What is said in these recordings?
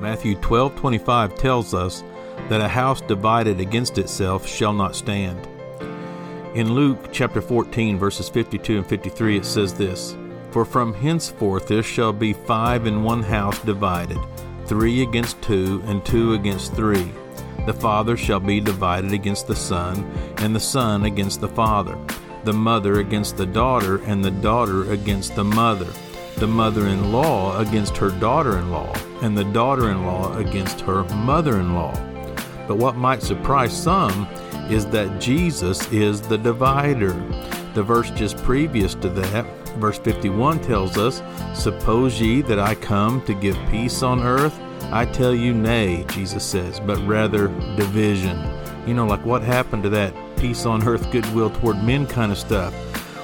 Matthew 12:25 tells us that a house divided against itself shall not stand. In Luke chapter 14 verses 52 and 53 it says this: For from henceforth there shall be five in one house divided, three against two and two against three. The father shall be divided against the son, and the son against the father, the mother against the daughter, and the daughter against the mother, the mother in law against her daughter in law, and the daughter in law against her mother in law. But what might surprise some is that Jesus is the divider. The verse just previous to that, verse 51 tells us, Suppose ye that I come to give peace on earth? I tell you, nay, Jesus says, but rather division. You know, like what happened to that peace on earth, goodwill toward men kind of stuff.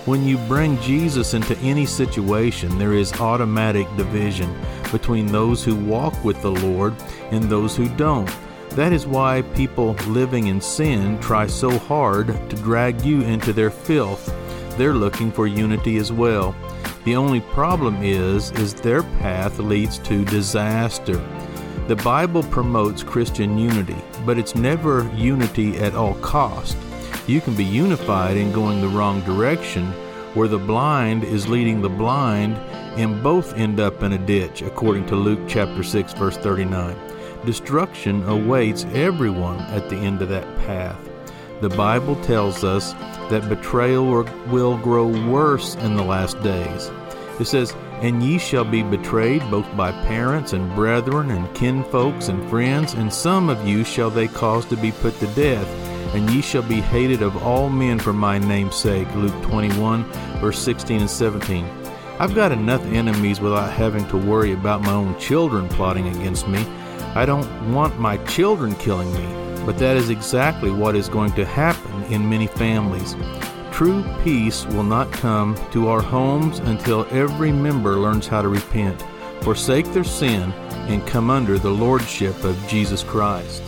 When you bring Jesus into any situation, there is automatic division between those who walk with the Lord and those who don't. That is why people living in sin try so hard to drag you into their filth. They're looking for unity as well. The only problem is is their path leads to disaster. The Bible promotes Christian unity, but it's never unity at all cost. You can be unified in going the wrong direction, where the blind is leading the blind, and both end up in a ditch, according to Luke chapter 6 verse 39. Destruction awaits everyone at the end of that path. The Bible tells us that betrayal will grow worse in the last days. It says, And ye shall be betrayed both by parents and brethren and kinfolks and friends, and some of you shall they cause to be put to death, and ye shall be hated of all men for my name's sake. Luke 21, verse 16 and 17. I've got enough enemies without having to worry about my own children plotting against me. I don't want my children killing me, but that is exactly what is going to happen in many families. True peace will not come to our homes until every member learns how to repent, forsake their sin, and come under the lordship of Jesus Christ.